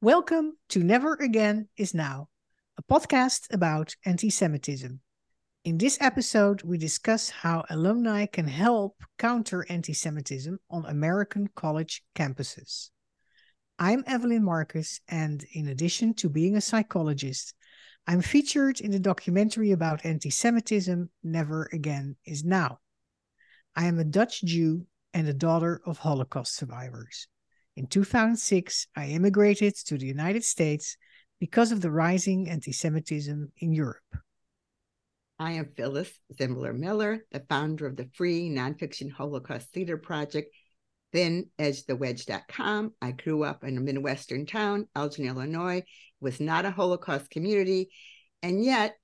Welcome to Never Again is Now, a podcast about anti Semitism. In this episode, we discuss how alumni can help counter anti Semitism on American college campuses. I'm Evelyn Marcus, and in addition to being a psychologist, I'm featured in the documentary about anti Semitism, Never Again is Now. I am a Dutch Jew and a daughter of Holocaust survivors. In 2006, I immigrated to the United States because of the rising anti Semitism in Europe. I am Phyllis Zimbler Miller, the founder of the free nonfiction Holocaust Theater Project, then edgethewedge.com. I grew up in a Midwestern town, Elgin, Illinois. It was not a Holocaust community. And yet,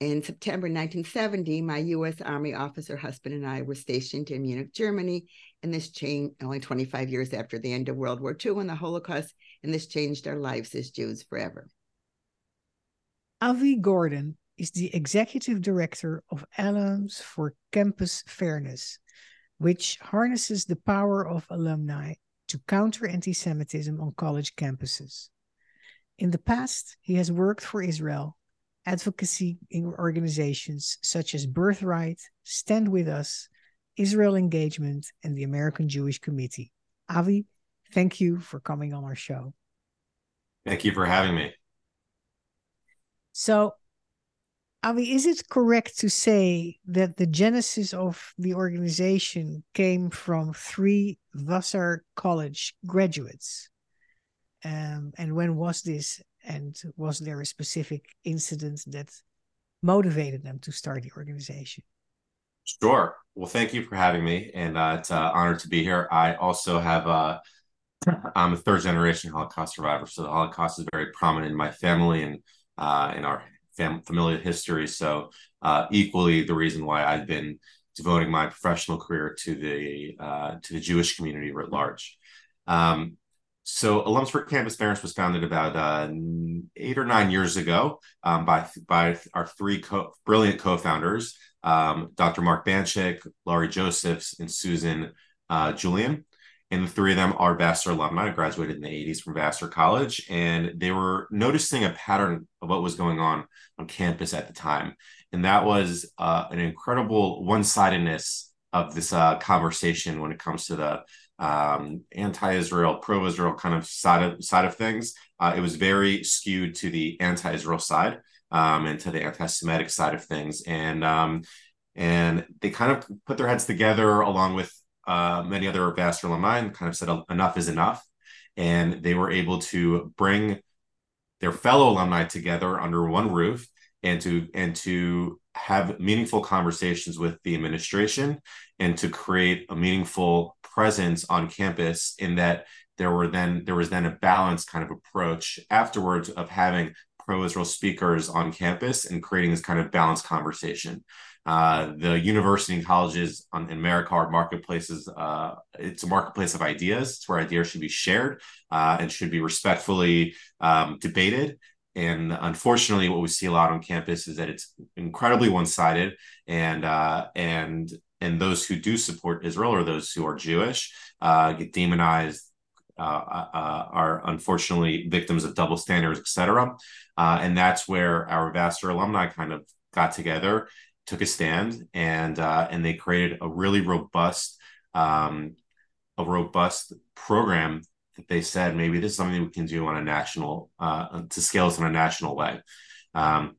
in September 1970, my U.S. Army officer husband and I were stationed in Munich, Germany, and this changed only 25 years after the end of World War II and the Holocaust, and this changed our lives as Jews forever. Avi Gordon is the executive director of Alums for Campus Fairness, which harnesses the power of alumni to counter anti Semitism on college campuses. In the past, he has worked for Israel advocacy organizations such as Birthright, Stand With Us, Israel Engagement, and the American Jewish Committee. Avi, thank you for coming on our show. Thank you for having me. So, Avi, is it correct to say that the genesis of the organization came from three Vassar College graduates? Um, and when was this? And was there a specific incident that motivated them to start the organization? Sure. Well, thank you for having me, and uh, it's an honor to be here. I also have a, I'm a third generation Holocaust survivor, so the Holocaust is very prominent in my family and uh, in our fam- familial history. So, uh, equally, the reason why I've been devoting my professional career to the uh, to the Jewish community writ large. Um, so Alums for Campus Fairness was founded about uh, eight or nine years ago um, by by our three co- brilliant co-founders, um, Dr. Mark Banchik, Laurie Josephs, and Susan uh, Julian. And the three of them are Vassar alumni, graduated in the 80s from Vassar College, and they were noticing a pattern of what was going on on campus at the time. And that was uh, an incredible one sidedness of this uh, conversation when it comes to the um, anti-Israel, pro-Israel kind of side of side of things. Uh, it was very skewed to the anti-Israel side um, and to the anti-Semitic side of things, and um, and they kind of put their heads together along with uh, many other Vassar alumni and kind of said enough is enough, and they were able to bring their fellow alumni together under one roof and to and to have meaningful conversations with the administration and to create a meaningful presence on campus in that there were then there was then a balanced kind of approach afterwards of having pro-Israel speakers on campus and creating this kind of balanced conversation. Uh, the university and colleges on, in America are marketplaces. Uh, it's a marketplace of ideas. It's where ideas should be shared uh, and should be respectfully um, debated and unfortunately, what we see a lot on campus is that it's incredibly one-sided, and uh, and and those who do support Israel or those who are Jewish uh, get demonized, uh, uh, uh are unfortunately victims of double standards, etc. Uh, and that's where our Vassar alumni kind of got together, took a stand, and and they created a really robust um, a robust program that they said maybe this is something we can do on a national uh, to scale this in a national way. Um,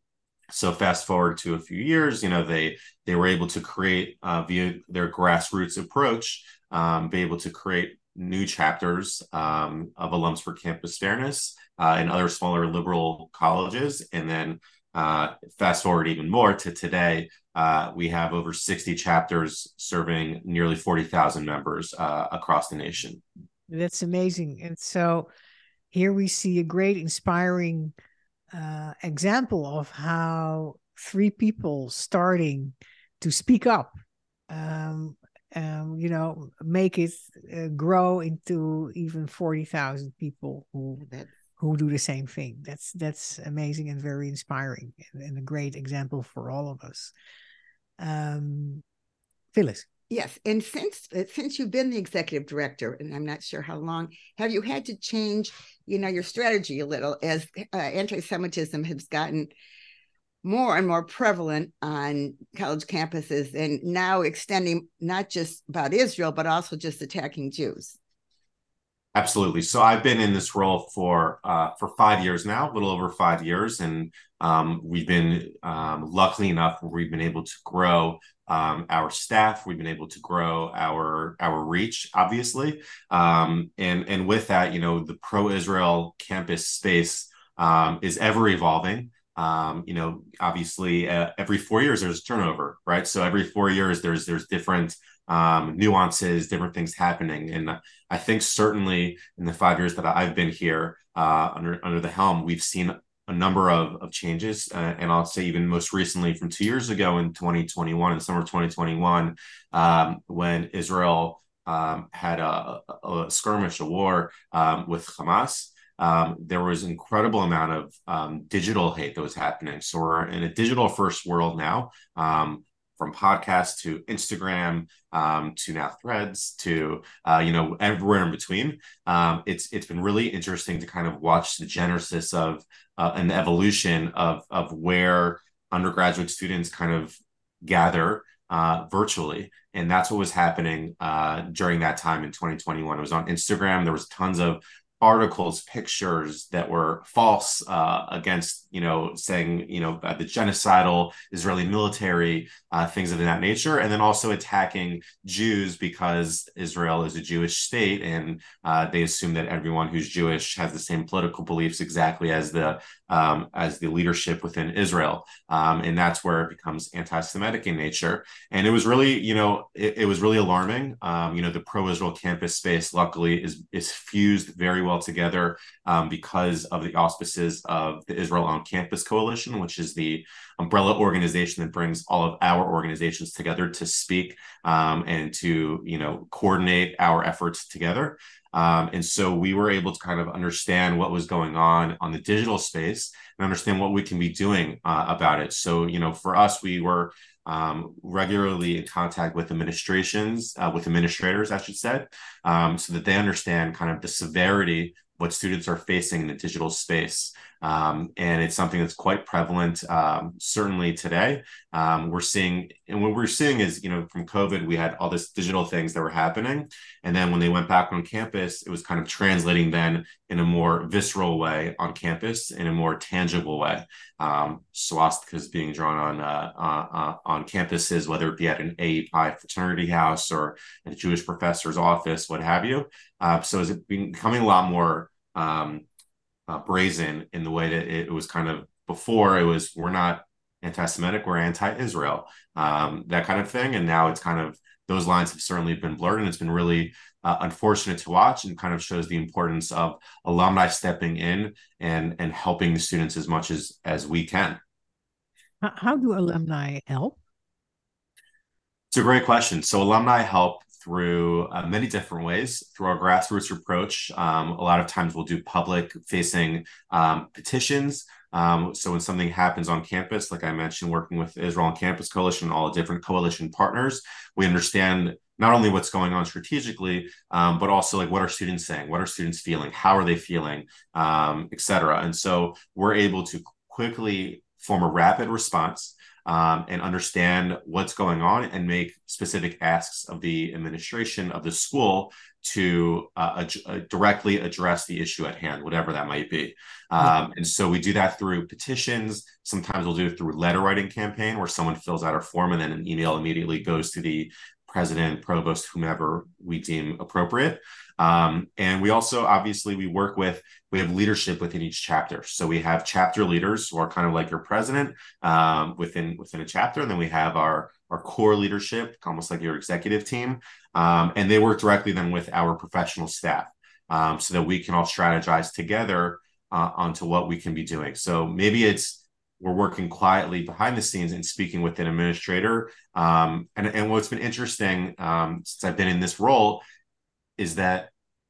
so fast forward to a few years, you know they they were able to create uh, via their grassroots approach, um, be able to create new chapters um, of alums for campus fairness uh, in other smaller liberal colleges, and then uh, fast forward even more to today, uh, we have over 60 chapters serving nearly 40,000 members uh, across the nation. That's amazing. And so here we see a great inspiring uh, example of how three people starting to speak up, um, um, you know, make it uh, grow into even 40,000 people who who do the same thing. That's that's amazing and very inspiring and, and a great example for all of us. Um, Phyllis, Yes, and since uh, since you've been the executive director, and I'm not sure how long, have you had to change, you know, your strategy a little as uh, anti-Semitism has gotten more and more prevalent on college campuses, and now extending not just about Israel, but also just attacking Jews? Absolutely. So I've been in this role for uh, for five years now, a little over five years, and um, we've been um, luckily enough we've been able to grow um, our staff. We've been able to grow our our reach, obviously, um, and and with that, you know, the pro Israel campus space um, is ever evolving. Um, you know, obviously, uh, every four years there's turnover, right? So every four years there's there's different um, nuances, different things happening, and I think certainly in the five years that I've been here uh, under under the helm, we've seen a number of, of changes. Uh, and I'll say even most recently from two years ago in 2021, in summer 2021, um, when Israel um, had a, a, skirmish, a war um, with Hamas. Um, there was incredible amount of um, digital hate that was happening. So we're in a digital first world now. Um, from podcasts to Instagram um, to now Threads to uh, you know everywhere in between. Um, it's it's been really interesting to kind of watch the genesis of uh, the evolution of of where undergraduate students kind of gather uh, virtually, and that's what was happening uh, during that time in 2021. It was on Instagram. There was tons of articles, pictures that were false uh, against, you know, saying, you know, the genocidal Israeli military, uh, things of that nature, and then also attacking Jews because Israel is a Jewish state, and uh, they assume that everyone who's Jewish has the same political beliefs exactly as the um, as the leadership within Israel, um, and that's where it becomes anti-Semitic in nature. And it was really, you know, it, it was really alarming. Um, you know, the pro-Israel campus space, luckily, is is fused very well together um, because of the auspices of the Israel on Campus Coalition, which is the umbrella organization that brings all of our organizations together to speak um, and to, you know, coordinate our efforts together. Um, and so we were able to kind of understand what was going on on the digital space and understand what we can be doing uh, about it. So, you know, for us, we were um, regularly in contact with administrations, uh, with administrators, I should say, um, so that they understand kind of the severity what students are facing in the digital space. Um, and it's something that's quite prevalent, um, certainly today. Um, we're seeing, and what we're seeing is, you know, from COVID, we had all this digital things that were happening. And then when they went back on campus, it was kind of translating then in a more visceral way on campus, in a more tangible way. Um, swastikas being drawn on uh, uh, uh, on campuses, whether it be at an AEPI fraternity house or a Jewish professor's office, what have you. Uh, so it's becoming a lot more um, uh, brazen in the way that it was kind of before it was we're not anti-Semitic, we're anti-Israel, um, that kind of thing. And now it's kind of those lines have certainly been blurred, and it's been really uh, unfortunate to watch, and kind of shows the importance of alumni stepping in and and helping the students as much as as we can. How do alumni help? It's a great question. So alumni help through uh, many different ways through our grassroots approach. Um, a lot of times we'll do public facing um, petitions. Um, so when something happens on campus, like I mentioned, working with Israel on Campus Coalition, and all the different coalition partners, we understand not only what's going on strategically, um, but also like what are students saying, what are students feeling, how are they feeling, um, et cetera. And so we're able to quickly form a rapid response um, and understand what's going on and make specific asks of the administration of the school to uh, ad- uh, directly address the issue at hand, whatever that might be. Um, and so we do that through petitions. Sometimes we'll do it through letter writing campaign where someone fills out a form and then an email immediately goes to the president, provost, whomever we deem appropriate. Um, and we also obviously we work with we have leadership within each chapter. So we have chapter leaders who are kind of like your president um, within within a chapter, and then we have our our core leadership, almost like your executive team, um, and they work directly then with our professional staff, um, so that we can all strategize together uh, onto what we can be doing. So maybe it's we're working quietly behind the scenes and speaking with an administrator. Um, and, and what's been interesting um, since I've been in this role is that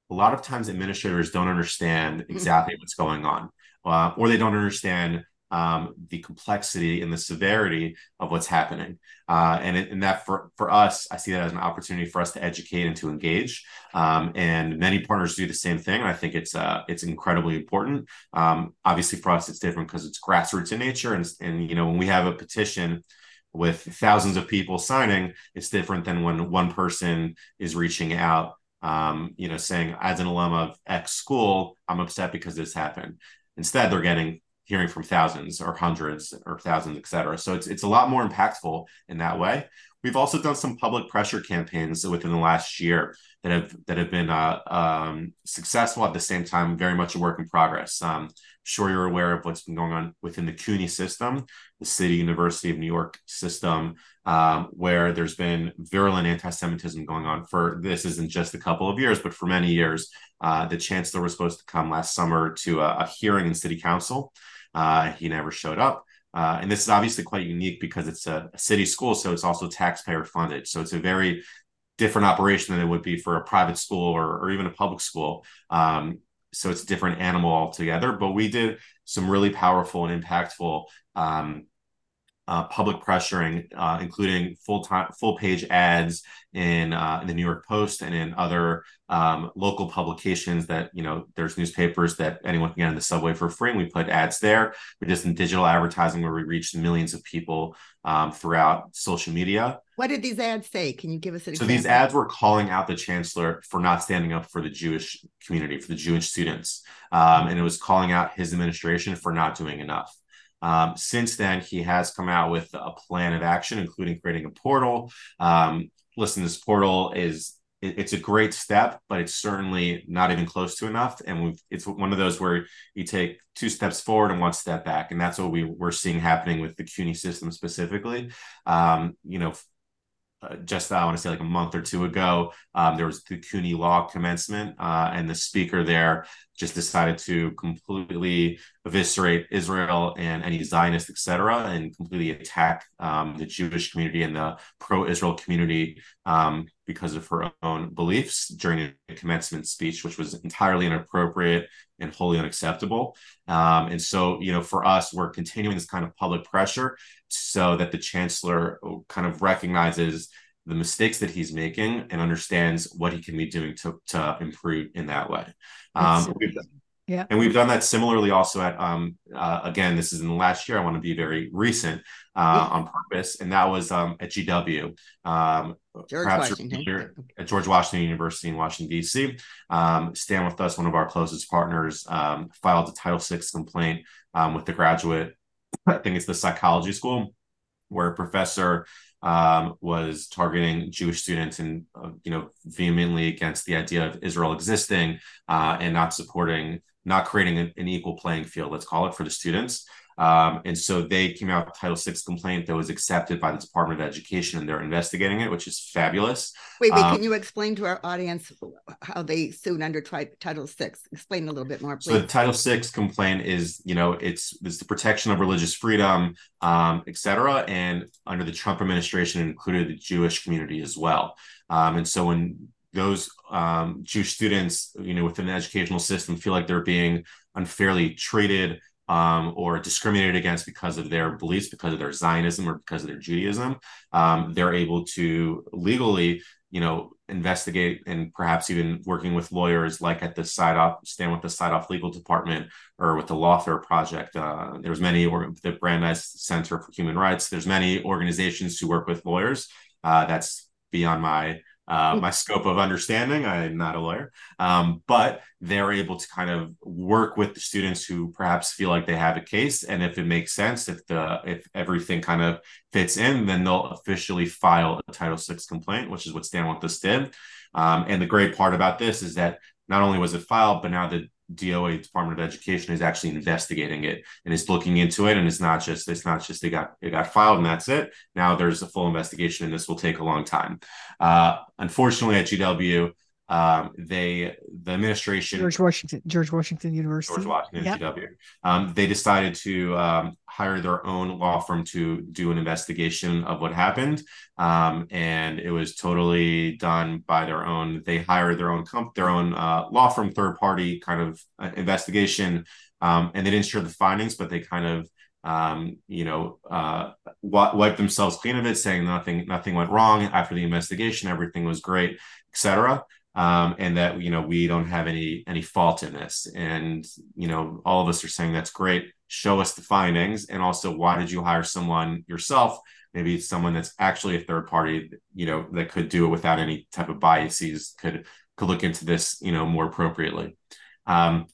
a lot of times administrators don't understand mm-hmm. exactly what's going on, uh, or they don't understand um, the complexity and the severity of what's happening. Uh, and, and that for, for us, I see that as an opportunity for us to educate and to engage. Um, and many partners do the same thing. And I think it's uh, it's incredibly important. Um, obviously, for us, it's different because it's grassroots in nature. And, and you know, when we have a petition with thousands of people signing, it's different than when one person is reaching out um, you know, saying as an alum of X school, I'm upset because this happened. Instead, they're getting hearing from thousands or hundreds or thousands, et cetera. So it's it's a lot more impactful in that way. We've also done some public pressure campaigns within the last year that have that have been uh, um, successful at the same time, very much a work in progress. Um, sure, you're aware of what's been going on within the CUNY system, the City University of New York system, um, where there's been virulent anti-Semitism going on for this isn't just a couple of years, but for many years. Uh, the chancellor was supposed to come last summer to a, a hearing in City Council. Uh, he never showed up. Uh, and this is obviously quite unique because it's a, a, city school, so it's also taxpayer funded. So it's a very different operation than it would be for a private school or, or even a public school. Um, so it's a different animal altogether. But we did some really powerful and impactful um, uh, public pressuring, uh, including full time, full page ads in, uh, in the New York Post and in other um, local publications. That you know, there's newspapers that anyone can get in the subway for free, and we put ads there. We did some digital advertising where we reached millions of people um, throughout social media. What did these ads say? Can you give us an so example? these ads were calling out the chancellor for not standing up for the Jewish community, for the Jewish students, um, and it was calling out his administration for not doing enough. Um, since then, he has come out with a plan of action, including creating a portal. Um, listen, this portal is it's a great step, but it's certainly not even close to enough. And it's one of those where you take two steps forward and one step back, and that's what we we're seeing happening with the CUNY system specifically. Um, you know, uh, just I want to say like a month or two ago, um, there was the CUNY law commencement, uh, and the speaker there just decided to completely eviscerate Israel and any Zionist, etc., and completely attack um, the Jewish community and the pro-Israel community um, because of her own beliefs during a commencement speech, which was entirely inappropriate and wholly unacceptable. Um, and so, you know, for us, we're continuing this kind of public pressure so that the chancellor kind of recognizes the mistakes that he's making and understands what he can be doing to, to improve in that way. Um, yeah. And we've done that similarly also at, um, uh, again, this is in the last year. I want to be very recent uh, yeah. on purpose. And that was um, at GW, um, George perhaps Washington. at George Washington University in Washington, D.C. Um, Stand With Us, one of our closest partners, um, filed a Title VI complaint um, with the graduate, I think it's the psychology school, where a professor um, was targeting Jewish students and uh, you know vehemently against the idea of Israel existing uh, and not supporting, not creating an, an, equal playing field, let's call it, for the students. Um, and so they came out with a Title VI complaint that was accepted by the Department of Education, and they're investigating it, which is fabulous. Wait, wait, um, can you explain to our audience how they sued under Title VI? Explain a little bit more, please. So the Title VI complaint is, you know, it's it's the protection of religious freedom, um, et cetera, and under the Trump administration, it included the Jewish community as well. Um, and so when those um, Jewish students, you know, within the educational system feel like they're being unfairly treated um, or discriminated against because of their beliefs, because of their Zionism, or because of their Judaism, um, they're able to legally, you know, investigate and perhaps even working with lawyers, like at the Saidoff, stand with the Saidoff legal department or with the Lawfare Project. Uh, there's many, or the Brandeis Center for Human Rights. There's many organizations who work with lawyers. Uh, that's beyond my uh, my scope of understanding. I'm not a lawyer, um, but they're able to kind of work with the students who perhaps feel like they have a case, and if it makes sense, if the if everything kind of fits in, then they'll officially file a Title VI complaint, which is what Stand With did. Um, and the great part about this is that not only was it filed, but now the DOE Department of Education is actually investigating it and is looking into it. And it's not just it's not just it got it got filed and that's it. Now there's a full investigation and this will take a long time. Uh, unfortunately, at GW, um, they the administration George Washington George Washington University. George Washington yep. GW um, they decided to um, hire their own law firm to do an investigation of what happened. Um, and it was totally done by their own they hired their own comp their own uh, law firm third party kind of uh, investigation. Um, and they didn't share the findings but they kind of um, you know, uh, wipe themselves clean of it, saying nothing nothing went wrong. After the investigation, everything was great, etc. Um, and that you know we don't have any any fault in this, and you know all of us are saying that's great. Show us the findings, and also why did you hire someone yourself? Maybe it's someone that's actually a third party, you know, that could do it without any type of biases, could could look into this, you know, more appropriately. Um,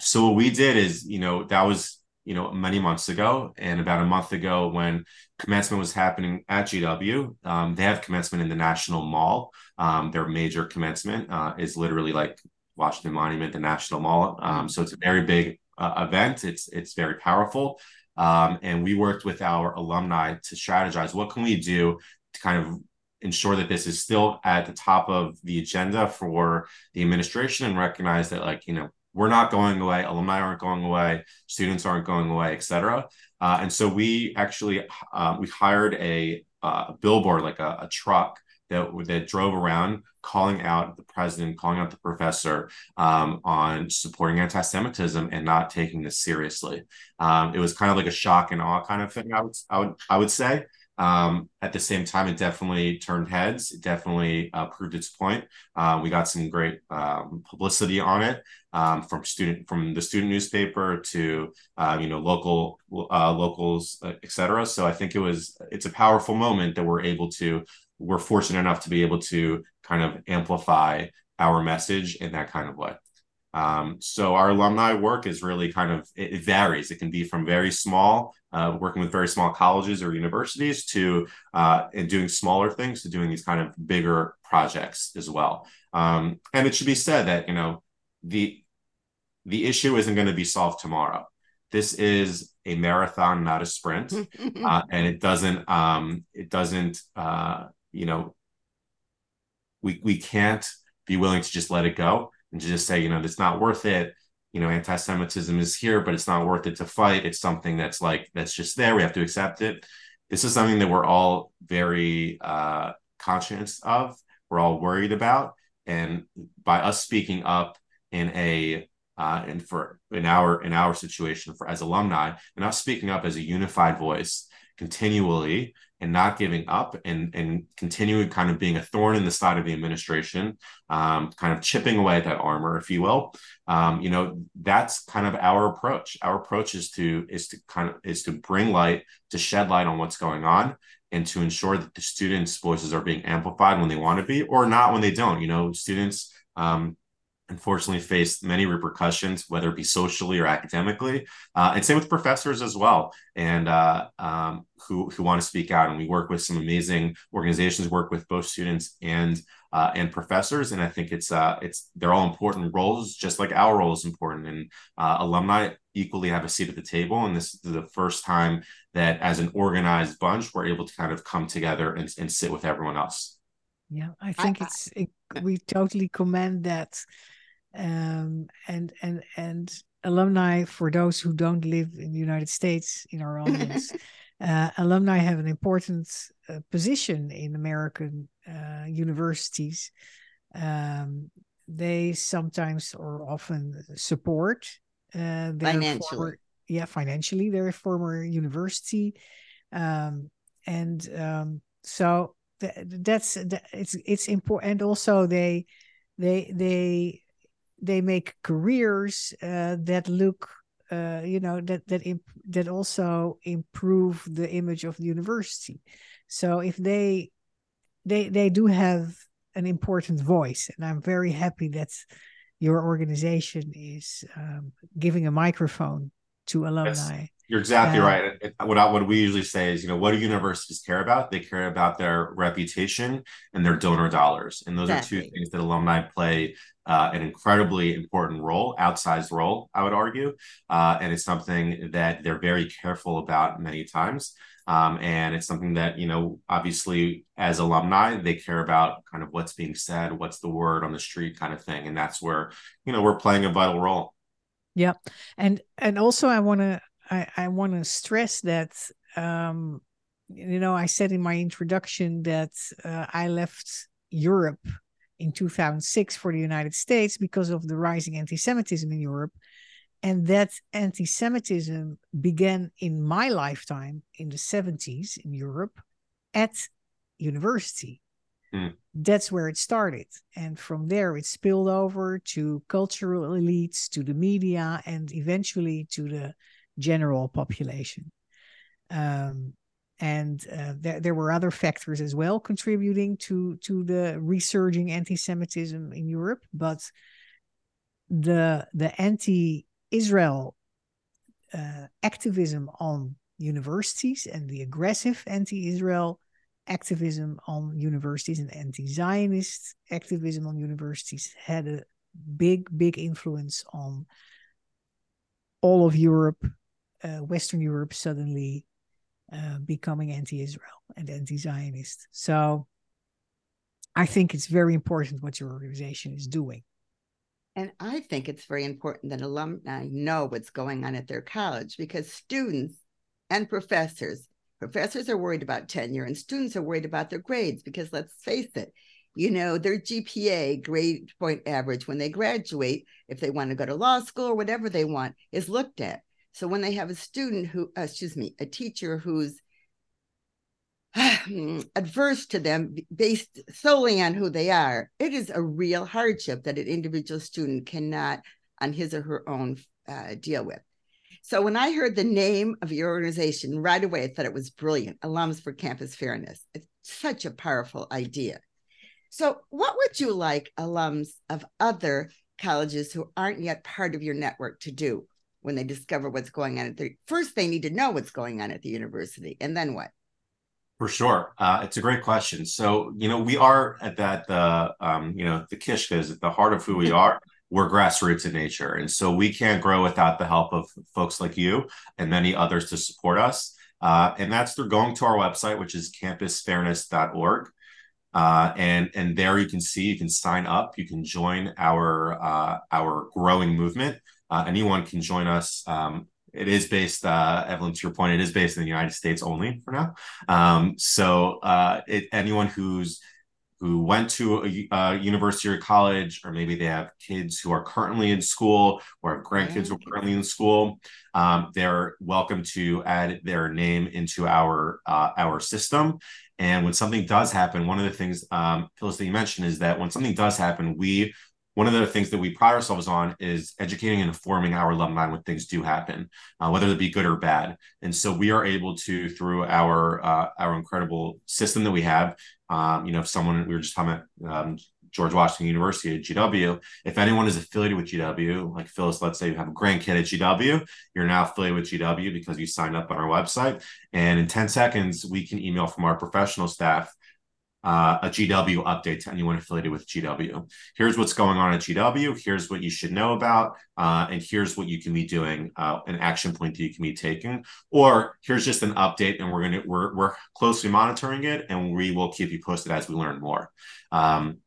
so what we did is, you know, that was you know many months ago and about a month ago when commencement was happening at gw um, they have commencement in the national mall. Um, their major commencement uh, is literally like washington monument the national mall. Um, so it's a very big uh, event. It's it's very powerful. Um, and we worked with our alumni to strategize what can we do to kind of ensure that this is still at the top of the agenda for the administration and recognize that like you know we're not going away alumni aren't going away students aren't going away etc uh, and so we actually uh, we hired a, uh, billboard like a, a, truck that that drove around calling out the president calling out the professor um, on supporting anti-semitism and not taking this seriously. Um, it was kind of like a shock and awe kind of thing i would i would i would say um, at the same time, it definitely turned heads. It definitely uh, proved its point. Uh, we got some great um, publicity on it um, from student from the student newspaper to uh, you know local uh, locals, uh, etc. So I think it was it's a powerful moment that we're able to. We're fortunate enough to be able to kind of amplify our message in that kind of way. Um, so our alumni work is really kind of it, it varies. It can be from very small, uh, working with very small colleges or universities, to uh, and doing smaller things to doing these kind of bigger projects as well. Um, and it should be said that you know the the issue isn't going to be solved tomorrow. This is a marathon, not a sprint, uh, and it doesn't um, it doesn't uh, you know we we can't be willing to just let it go and to just say, you know, it's not worth it. You know, anti-Semitism is here, but it's not worth it to fight. It's something that's like that's just there. We have to accept it. This is something that we're all very uh, conscious of. We're all worried about, and by us speaking up in a uh, and for in our in our situation for as alumni and us speaking up as a unified voice continually and not giving up and and continuing kind of being a thorn in the side of the administration, um, kind of chipping away at that armor, if you will. Um, you know, that's kind of our approach. Our approach is to is to kind of is to bring light, to shed light on what's going on, and to ensure that the students' voices are being amplified when they want to be, or not when they don't. You know, students. Um, unfortunately faced many repercussions, whether it be socially or academically, uh, and same with professors as well, and uh, um, who who want to speak out. And we work with some amazing organizations, work with both students and uh, and professors, and I think it's uh, it's they're all important roles, just like our role is important. And uh, alumni equally have a seat at the table, and this is the first time that, as an organized bunch, we're able to kind of come together and, and sit with everyone else. Yeah, I think I, it's it, we totally commend that um, and and and alumni for those who don't live in the United States in our audience. uh, alumni have an important uh, position in American uh, universities. Um, they sometimes or often support uh, their financially. Former, yeah, financially their former university, um, and um, so th- that's that, it's it's important. And also they they they they make careers uh, that look uh, you know that that imp- that also improve the image of the university so if they they they do have an important voice and i'm very happy that your organization is um, giving a microphone to alumni yes. You're exactly yeah. right. What I, what we usually say is, you know, what do universities care about? They care about their reputation and their donor dollars, and those exactly. are two things that alumni play uh, an incredibly important role, outsized role, I would argue, uh, and it's something that they're very careful about many times. Um, and it's something that you know, obviously, as alumni, they care about kind of what's being said, what's the word on the street, kind of thing, and that's where you know we're playing a vital role. Yeah, and and also I want to I, I want to stress that um, you know I said in my introduction that uh, I left Europe in 2006 for the United States because of the rising anti-Semitism in Europe, and that anti-Semitism began in my lifetime in the 70s in Europe at university. Mm. That's where it started. And from there, it spilled over to cultural elites, to the media, and eventually to the general population. Um, and uh, there, there were other factors as well contributing to to the resurging anti-Semitism in Europe, but the the anti-Israel uh, activism on universities and the aggressive anti-Israel activism on universities and anti-Zionist activism on universities had a big, big influence on all of Europe, Western Europe suddenly uh, becoming anti-Israel and anti-Zionist. So I think it's very important what your organization is doing. And I think it's very important that alumni know what's going on at their college because students and professors, professors are worried about tenure and students are worried about their grades because let's face it, you know, their GPA, grade point average, when they graduate, if they want to go to law school or whatever they want, is looked at. So when they have a student who, uh, excuse me, a teacher who's adverse to them based solely on who they are, it is a real hardship that an individual student cannot, on his or her own, uh, deal with. So when I heard the name of your organization right away, I thought it was brilliant Alums for Campus Fairness. It's such a powerful idea. So, what would you like alums of other colleges who aren't yet part of your network to do when they discover what's going on at the first they need to know what's going on at the university and then what for sure. Uh, it's a great question. So, you know, we are at that, uh, um, you know, the Kishka is at the heart of who we are. We're grassroots in nature. And so we can't grow without the help of folks like you and many others to support us. Uh, and that's through going to our website, which is campusfairness.org. Uh, and and there you can see you can sign up you can join our uh, our growing movement uh, anyone can join us um, it is based, uh, Evelyn, to your point, it is based in the United States only for now. Um, so uh, it, anyone who's who went to a, a, university or college, or maybe they have kids who are currently in school or have grandkids who are currently in school, um, they're welcome to add their name into our uh, our system. And when something does happen, one of the things, um, Phyllis, that you mentioned is that when something does happen, we one of the things that we pride ourselves on is educating and informing our alumni when things do happen, uh, whether it be good or bad. And so we are able to, through our uh, our incredible system that we have, um, you know, if someone we were just talking about um, George Washington University at GW, if anyone is affiliated with GW, like Phyllis, let's say you have a grandkid at GW, you're now affiliated with GW because you signed up on our website. And in 10 seconds, we can email from our professional staff uh, a GW update to anyone affiliated with GW. Here's what's going on at GW. Here's what you should know about, uh, and here's what you can be doing, uh, an action point that you can be taking. Or here's just an update, and we're gonna we're we're closely monitoring it, and we will keep you posted as we learn more. Um,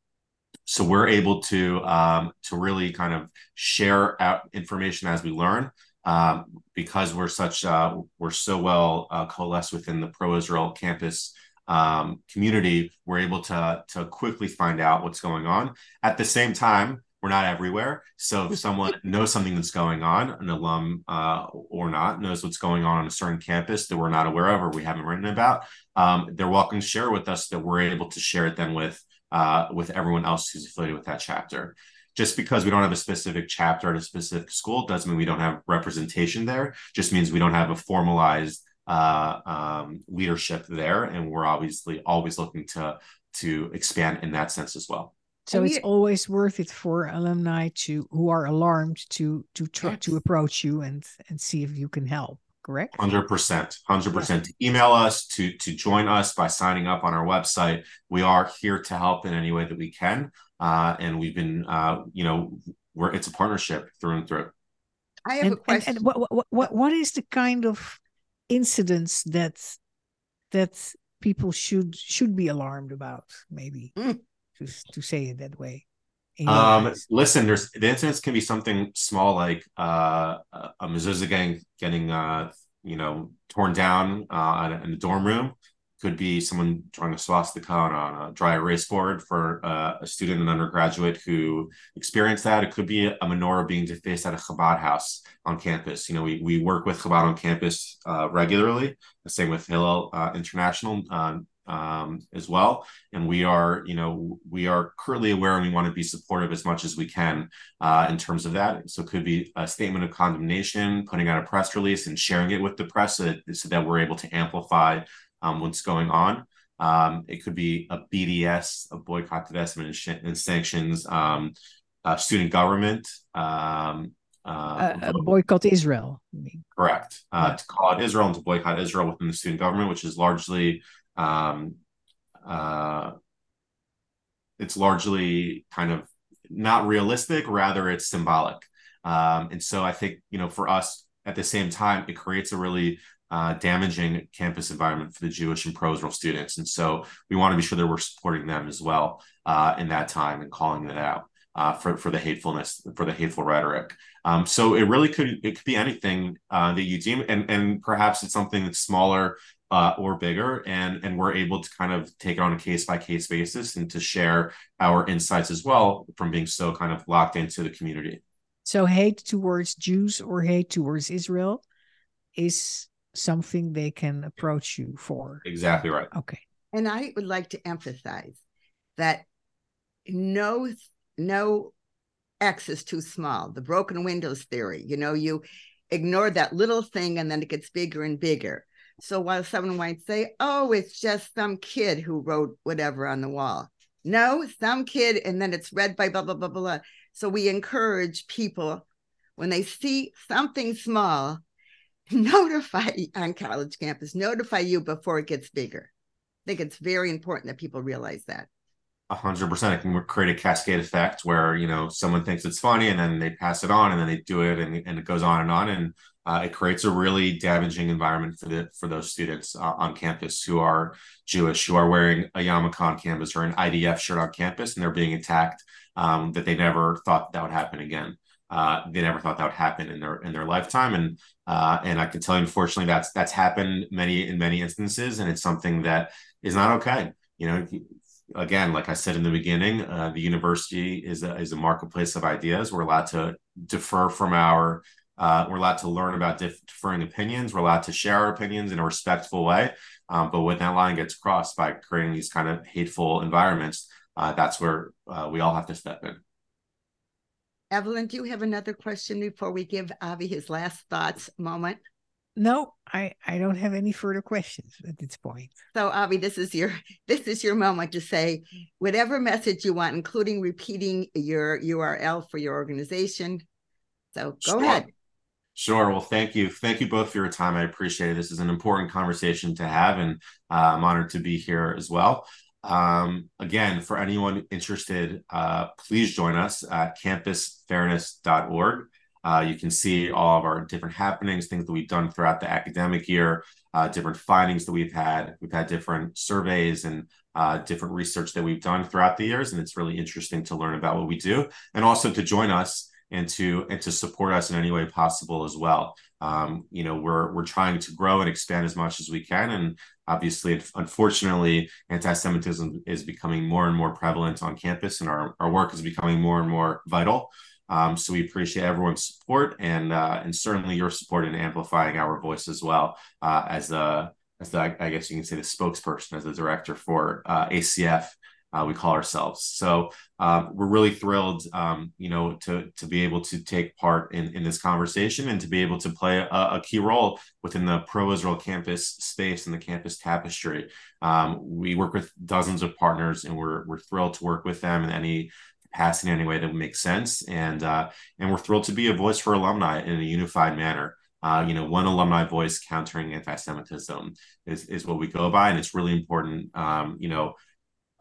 so we're able to um, to really kind of share out information as we learn. Um, because we're such uh, we're so well uh, coalesced within the pro Israel campus um, community, we're able to to quickly find out what's going on. At the same time, we're not everywhere. So if someone knows something that's going on, an alum uh, or not knows what's going on on a certain campus that we're not aware of or we haven't written about, um, they're welcome to share with us that we're able to share it then with uh, with everyone else who's affiliated with that chapter. Just because we don't have a specific chapter at a specific school doesn't mean we don't have representation there. Just means we don't have a formalized uh, um, leadership there, and we're obviously always looking to to expand in that sense as well. So it's always worth it for alumni to who are alarmed to to try yes. to approach you and and see if you can help. Correct. Hundred percent, hundred percent. Email us to to join us by signing up on our website. We are here to help in any way that we can, uh, and we've been, uh, you know, we're it's a partnership through and through. I have and, a question. And, and what, what what what is the kind of incidents that that people should should be alarmed about maybe mm. to, to say it that way um listen there's the incidents can be something small like uh a mezuzah gang getting uh you know torn down uh in a dorm room could be someone drawing a swastika on a dry erase board for uh, a student, an undergraduate who experienced that. It could be a menorah being defaced at a Chabad house on campus. You know, we, we work with Chabad on campus uh, regularly, the same with Hillel uh, International. Um, um, as well. And we are, you know, we are currently aware and we want to be supportive as much as we can uh, in terms of that. So it could be a statement of condemnation, putting out a press release and sharing it with the press so that, so that we're able to amplify um, what's going on. Um, it could be a BDS, a boycott, divestment, and, sanctions, um, student government. Um, uh, uh, boycott Israel. Correct. Uh, yeah. To call out Israel and to boycott Israel within the student government, which is largely, um, uh, it's largely kind of not realistic. Rather, it's symbolic. Um, and so I think you know, for us at the same time, it creates a really uh, damaging campus environment for the Jewish and pro-Israel students. And so we want to be sure that we're supporting them as well uh, in that time and calling it out uh, for for the hatefulness, for the hateful rhetoric. Um, so it really could it could be anything uh, that you deem, and and perhaps it's something that's smaller uh, or bigger, and and we're able to kind of take it on a case by case basis and to share our insights as well from being so kind of locked into the community. So hate towards Jews or hate towards Israel is something they can approach you for. Exactly right. Okay. And I would like to emphasize that no no X is too small. The broken windows theory. You know, you ignore that little thing and then it gets bigger and bigger. So while someone might say, oh, it's just some kid who wrote whatever on the wall. No, some kid, and then it's read by blah, blah, blah, blah. So we encourage people when they see something small notify on college campus, notify you before it gets bigger. I think it's very important that people realize that. A hundred percent. It can create a cascade effect where you know someone thinks it's funny and then they pass it on and then they do it and, and it goes on and on and uh, it creates a really damaging environment for the for those students uh, on campus who are Jewish who are wearing a yarmulke on campus or an IDF shirt on campus and they're being attacked um, that they never thought that would happen again uh, they never thought that would happen in their in their lifetime, and uh, and I can tell you, unfortunately, that's that's happened many in many instances, and it's something that is not okay. You know, again, like I said in the beginning, uh, the university is a, is a marketplace of ideas. We're allowed to defer from our uh, we're allowed to learn about differing opinions. We're allowed to share our opinions in a respectful way. Um, but when that line gets crossed by creating these kind of hateful environments, uh, that's where uh, we all have to step in. Evelyn, do you have another question before we give Avi his last thoughts moment? No, I, I don't have any further questions at this point. So Avi, this is your this is your moment to say whatever message you want, including repeating your URL for your organization. So go sure. ahead. Sure. Well, thank you. Thank you both for your time. I appreciate it. This is an important conversation to have, and uh, I'm honored to be here as well. Um, again, for anyone interested, uh, please join us at campusfairness.org. Uh, you can see all of our different happenings, things that we've done throughout the academic year, uh, different findings that we've had. We've had different surveys and uh, different research that we've done throughout the years, and it's really interesting to learn about what we do and also to join us and to and to support us in any way possible as well. Um, you know, we're we're trying to grow and expand as much as we can, and obviously, unfortunately, anti-Semitism is becoming more and more prevalent on campus, and our our work is becoming more and more vital. Um, so we appreciate everyone's support and uh, and certainly your support in amplifying our voice as well uh, as the as the I guess you can say the spokesperson as the director for uh, ACF uh, we call ourselves. So uh, we're really thrilled, um, you know, to to be able to take part in in this conversation and to be able to play a, a key role within the pro-Israel campus space and the campus tapestry. Um, we work with dozens of partners, and we're we're thrilled to work with them in any capacity, in any way that would make sense. And uh, and we're thrilled to be a voice for alumni in a unified manner. Uh, you know, one alumni voice countering anti-Semitism is, is what we go by, and it's really important. Um, you know,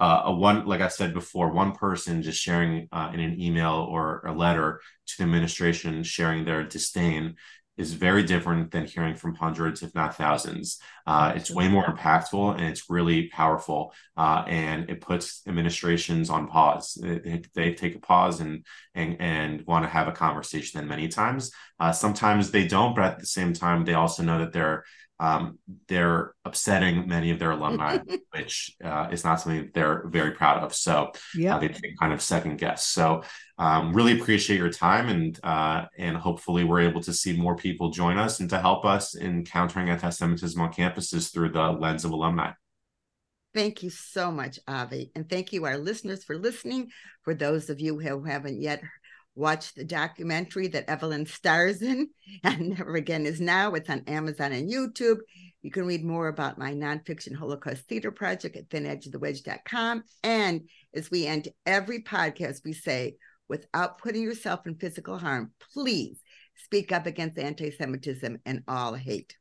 uh, a one like i said before one person just sharing uh, in an email or a letter to the administration sharing their disdain is very different than hearing from hundreds if not thousands. Uh, it's way more impactful and it's really powerful uh, and it puts administrations on pause. They, they take a pause and and, and want to have a conversation and many times. Uh, sometimes they don't but at the same time they also know that they're um, they're upsetting many of their alumni, which uh, is not something they're very proud of. So yeah, uh, they kind of second guess. So um, really appreciate your time, and uh, and hopefully we're able to see more people join us and to help us in countering anti-Semitism on campuses through the lens of alumni. Thank you so much, Avi. And thank you, our listeners, for listening. For those of you who haven't yet watched the documentary that Evelyn stars in, and Never Again is Now, it's on Amazon and YouTube. You can read more about my nonfiction Holocaust theater project at thinedgeofthewedge.com. And as we end every podcast, we say, without putting yourself in physical harm, please speak up against anti Semitism and all hate.